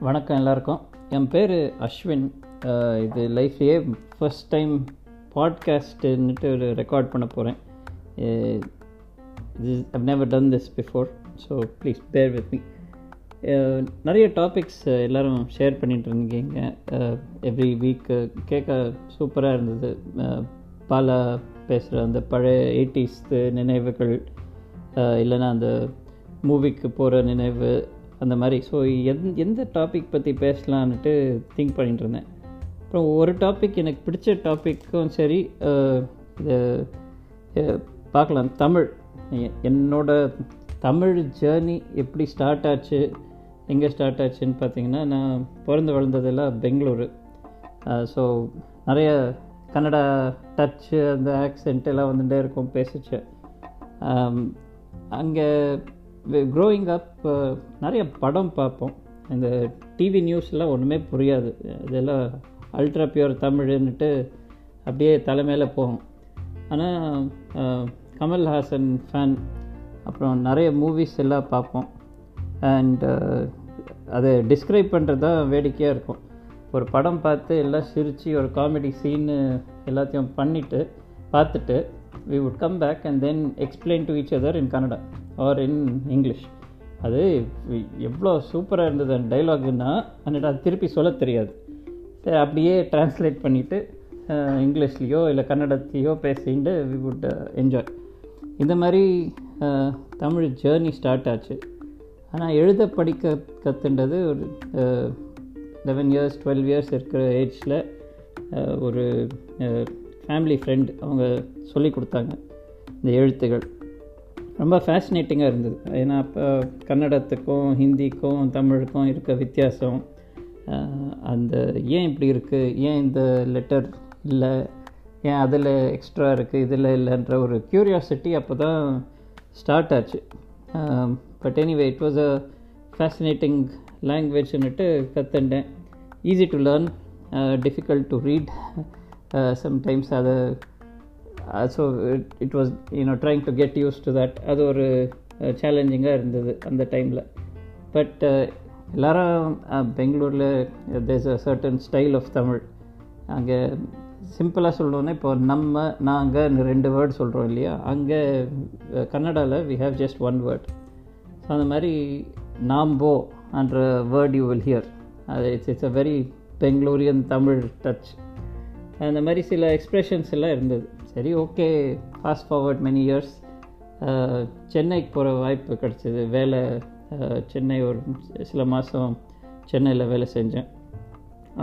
வணக்கம் எல்லாருக்கும். என் பேர் அஸ்வின். இது லைஃப்லேயே ஃபர்ஸ்ட் டைம் பாட்காஸ்ட்டுன்னுட்டு ஒரு ரெக்கார்ட் பண்ண போகிறேன் இது I've never done this so please bear with me நிறைய டாபிக்ஸ் எல்லோரும் ஷேர் பண்ணிட்டு இருந்தீங்க. எவ்ரி வீக்கு கேட்க சூப்பராக இருந்தது. பாலா பேசுகிற அந்த பழைய எயிட்டிஸ்து நினைவுகள் இல்லைன்னா அந்த மூவிக்கு போகிற நினைவு அந்த மாதிரி. ஸோ எந் எந்த டாபிக் பற்றி பேசலான்னுட்டு திங்க் பண்ணிகிட்டு இருந்தேன் அப்புறம் ஒரு டாபிக் எனக்கு பிடிச்ச டாப்பிக்கும் சரி இது பார்க்கலாம். தமிழ். என்னோட தமிழ் ஜேர்னி எப்படி ஸ்டார்ட் ஆச்சு எங்கே ஸ்டார்ட் ஆச்சுன்னு பார்த்தீங்கன்னா நான் பிறந்து வளர்ந்ததெல்லாம் பெங்களூரு. ஸோ நிறைய கன்னடா டச்சு அந்த ஆக்சென்ட் எல்லாம் வந்துகிட்டே இருக்கும் பேசிச்சு. அங்கே க்ரோயிங் அப் uh, நிறைய படம் பார்ப்போம். இந்த டிவி நியூஸ்லாம் ஒன்றுமே புரியாது. இதெல்லாம் அல்ட்ரா பியூர் தமிழ்ன்னுட்டு அப்படியே தலைமையில் போகும். ஆனால் கமல்ஹாசன் ஃபேன் அப்புறம் நிறைய மூவிஸ் எல்லாம் பார்ப்போம். அண்டு அதை டிஸ்கிரைப் பண்ணுறது தான் வேடிக்கையாக இருக்கும். ஒரு படம் பார்த்து எல்லாம் சிரித்து ஒரு காமெடி சீனு எல்லாத்தையும் பண்ணிவிட்டு பார்த்துட்டு we would come back and then explain to each other in Kannada or in English அது எவ்வளோ சூப்பராக இருந்தது அந்த டைலாகுன்னா அன்னிட்டு அது திருப்பி சொல்ல தெரியாது. அப்படியே டிரான்ஸ்லேட் பண்ணிவிட்டு இங்கிலீஷ்லேயோ இல்லை கன்னடத்தையோ பேசிட்டு வி வுட் என்ஜாய் இந்த மாதிரி தமிழ் ஜேர்னி ஸ்டார்ட் ஆச்சு. ஆனால் எழுத படிக்க கற்றுன்றது ஒரு லெவன் இயர்ஸ் டுவெல் இயர்ஸ் இருக்கிற ஏஜில் ஒரு ஃபேமிலி ஃப்ரெண்ட் அவங்க சொல்லி கொடுத்தாங்க இந்த எழுத்துகள். ரொம்ப ஃபேசினேட்டிங்காக இருந்தது. ஏன்னா அப்போ கன்னடத்துக்கும் ஹிந்திக்கும் தமிழுக்கும் இருக்க வித்தியாசம் அந்த ஏன் இப்படி இருக்குது ஏன் இந்த லெட்டர் இல்லை? ஏன் அதில் எக்ஸ்ட்ரா இருக்குது இதில் இல்லைன்ற ஒரு க்யூரியாசிட்டி அப்போ தான் ஸ்டார்ட் ஆச்சு but anyway it was a fascinating லாங்குவேஜ்னுட்டு கற்றுண்டேன் easy to learn difficult to read sometimes அதை so it it was you know trying to get used to that அது ஒரு uh, சேலஞ்சிங்காக இருந்தது அந்த டைமில் பட் uh, எல்லாரும் பெங்களூரில் there's a certain style of Tamil அங்கே சிம்பிளாக சொல்லணுன்னா இப்போ நம்ம நாங்கள் ரெண்டு வேர்ட் சொல்கிறோம் இல்லையா? அங்கே கன்னடாவில் we have just one word so அந்த மாதிரி நாம்போ அன்ற வேர்ட் யூ வில் ஹியர் அது it's it's a very Bangalorean Tamil touch அந்த மாதிரி சில எக்ஸ்ப்ரெஷன்ஸ் எல்லாம் இருந்தது. சரி okay fast forward many years சென்னைக்கு போகிற வாய்ப்பு கிடச்சிது. வேலை uh, சென்னை ஒரு சில மாதம் சென்னையில் வேலை செஞ்சேன்.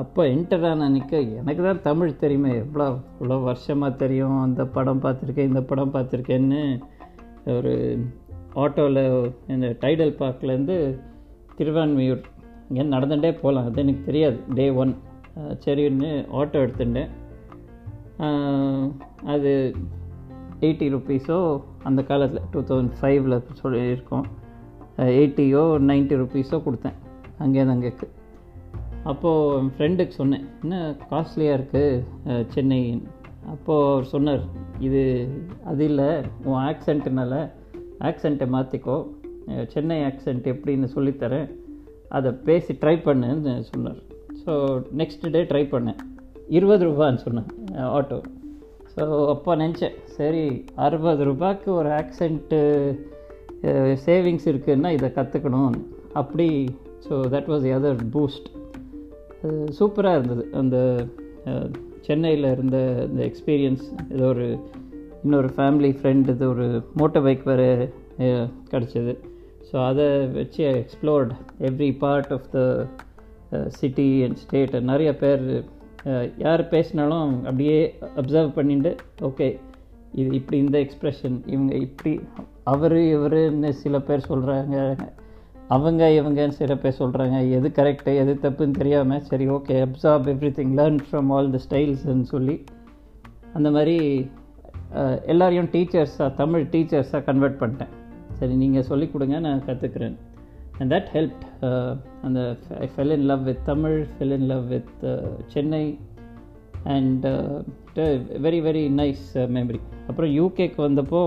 அப்போ என்டர் ஆன நிற்க எனக்கு தான் தமிழ் தெரியுமே. எவ்வளோ இவ்வளோ வருஷமாக தெரியும். அந்த படம் பார்த்துருக்கேன் இந்த படம் பார்த்துருக்கேன்னு ஒரு ஆட்டோவில் இந்த டைடல் பார்க்லேருந்து திருவான்மையூர் இங்கே நடந்துகிட்டே போகலாம். அது எனக்கு தெரியாது. டே ஒன் uh, சரின்னு ஆட்டோ எடுத்துட்டேன். அது எயிட்டி ருப்பீஸோ அந்த காலத்தில் டூ தௌசண்ட் ஃபைவ்ல சொல்லி இருக்கும் எயிட்டியோ நைன்ட்டி ருப்பீஸோ கொடுத்தேன் அங்கேருந்து அங்கேக்கு. அப்போது என் ஃப்ரெண்டுக்கு சொன்னேன் என்ன காஸ்ட்லியாக இருக்குது சென்னை அப்போது அவர் சொன்னார் இது அது இல்லை உன் ஆக்சென்ட்னால ஆக்சென்ட்டை மாற்றிக்கோ சென்னை ஆக்சென்ட் எப்படின்னு சொல்லித்தரேன் அதை பேசி ட்ரை பண்ணுன்னு சொன்னார். ஸோ நெக்ஸ்ட் டே ட்ரை பண்ணேன் இருபது ரூபான்னு சொன்னேன் ஆட்டோ. ஸோ அப்போ நினச்சேன் சரி அறுபது ரூபாய்க்கு ஒரு ஆக்சென்ட்டு சேவிங்ஸ் இருக்குன்னா இதை கற்றுக்கணும் அப்படி so that was other boost அது சூப்பராக இருந்தது. அந்த சென்னையில் இருந்த இந்த எக்ஸ்பீரியன்ஸ் இது ஒரு இன்னொரு ஃபேமிலி ஃப்ரெண்ட் இது ஒரு மோட்டர் பைக் வேறு கிடச்சிது. ஸோ அதை வச்சு explored every part of the city and state நிறைய பேர் யார் பேசினாலும் அப்படியே அப்சர்வ் பண்ணிட்டு ஓகே இது இப்படி இந்த எக்ஸ்ப்ரெஷன் இவங்க இப்படி அவர் இவருன்னு சில பேர் சொல்கிறாங்க அவங்க இவங்கன்னு சில பேர் சொல்கிறாங்க எது கரெக்டு எது தப்புன்னு தெரியாமல் சரி okay absorb everything learn from all the ஸ்டைல்ஸ்ன்னு சொல்லி அந்த மாதிரி எல்லாரையும் டீச்சர்ஸாக தமிழ் டீச்சர்ஸாக கன்வெர்ட் பண்ணிட்டேன். சரி நீங்கள் சொல்லிக் கொடுங்க நான் கற்றுக்குறேன் அண்ட் தட் ஹெல்ப் அந்த I fell in love with Tamil fell in love with Chennai and very very nice memory அப்புறம் யூகேக்கு வந்தப்போ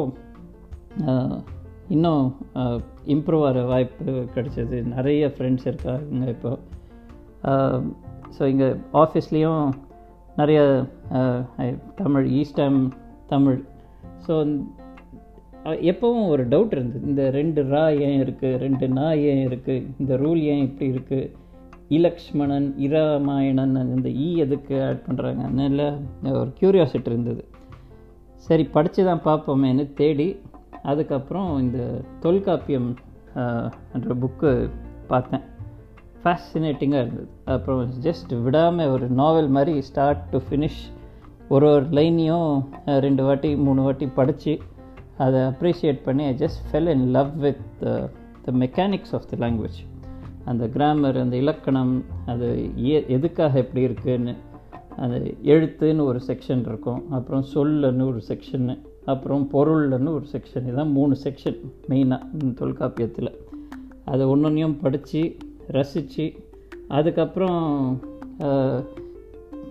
இன்னும் இம்ப்ரூவ் ஆகிற வாய்ப்பு கிடச்சிது. நிறைய ஃப்ரெண்ட்ஸ் இருக்காங்க இப்போ. ஸோ இங்கே ஆஃபீஸ்லேயும் நிறைய தமிழ் ஈஸ்டம் தமிழ் ஸோ எப்போவும் ஒரு டவுட் இருந்தது. இந்த ரெண்டு ரா ஏன் இருக்குது ரெண்டு நா ஏன் இருக்குது இந்த ரூல் ஏன் இப்படி இருக்குது இலக்ஷ்மணன் இராமாயணன் இந்த ஈ எதுக்கு ஆட் பண்ணுறாங்க அதனால ஒரு க்யூரியாசிட்டி இருந்தது. சரி படித்து தான் பார்ப்போமேன்னு தேடி அதுக்கப்புறம் இந்த தொல்காப்பியம் என்ற புக்கு பார்த்தேன். ஃபேசினேட்டிங்காக இருந்தது. அப்புறம் ஜஸ்ட் விடாமல் ஒரு நாவல் மாதிரி ஸ்டார்ட் டு ஃபினிஷ் ஒரு ஒரு லைனையும் ரெண்டு வாட்டி மூணு வாட்டி படித்து அதை அப்ரிஷியேட் பண்ணி I just fell in love with the mechanics of the language அந்த கிராமர் அந்த இலக்கணம் அது ஏ எதுக்காக எப்படி இருக்குதுன்னு அது எழுத்துன்னு ஒரு செக்ஷன் இருக்கும் அப்புறம் சொல்லுன்னு ஒரு செக்ஷன்னு அப்புறம் பொருள்னு ஒரு செக்ஷன் இதான் மூணு செக்ஷன் மெயினாக தொல்காப்பியத்தில். அதை ஒன்றொன்றையும் படித்து ரசித்து அதுக்கப்புறம்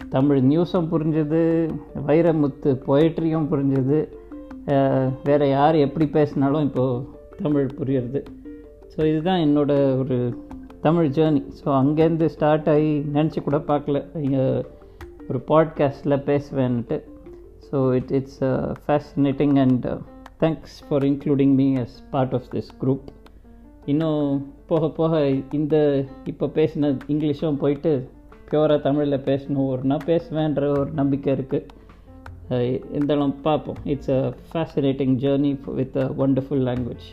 தமிழ் நியூஸும் புரிஞ்சுது வைரமுத்து பொயட்ரியும் புரிஞ்சுது வேறு யார் எப்படி பேசினாலும் இப்போது தமிழ் புரியுறது. ஸோ இதுதான் என்னோடய ஒரு தமிழ் ஜேர்னி ஸோ அங்கேருந்து ஸ்டார்ட் ஆகி நினச்சி கூட பார்க்கல. ஒரு பாட்காஸ்டில் பேசுவேன்ட்டு so it it's fascinating and thanks for including me as part of this group இன்னும் போக போக இந்த இப்போ பேசின இங்கிலீஷும் போயிட்டு பியூராக தமிழில் பேசணும். ஒரு நான் பேசுவேன்ற ஒரு நம்பிக்கை இருக்குது இருந்தாலும் பார்ப்போம் it's a fascinating journey with a wonderful language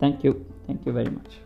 thank you thank you very much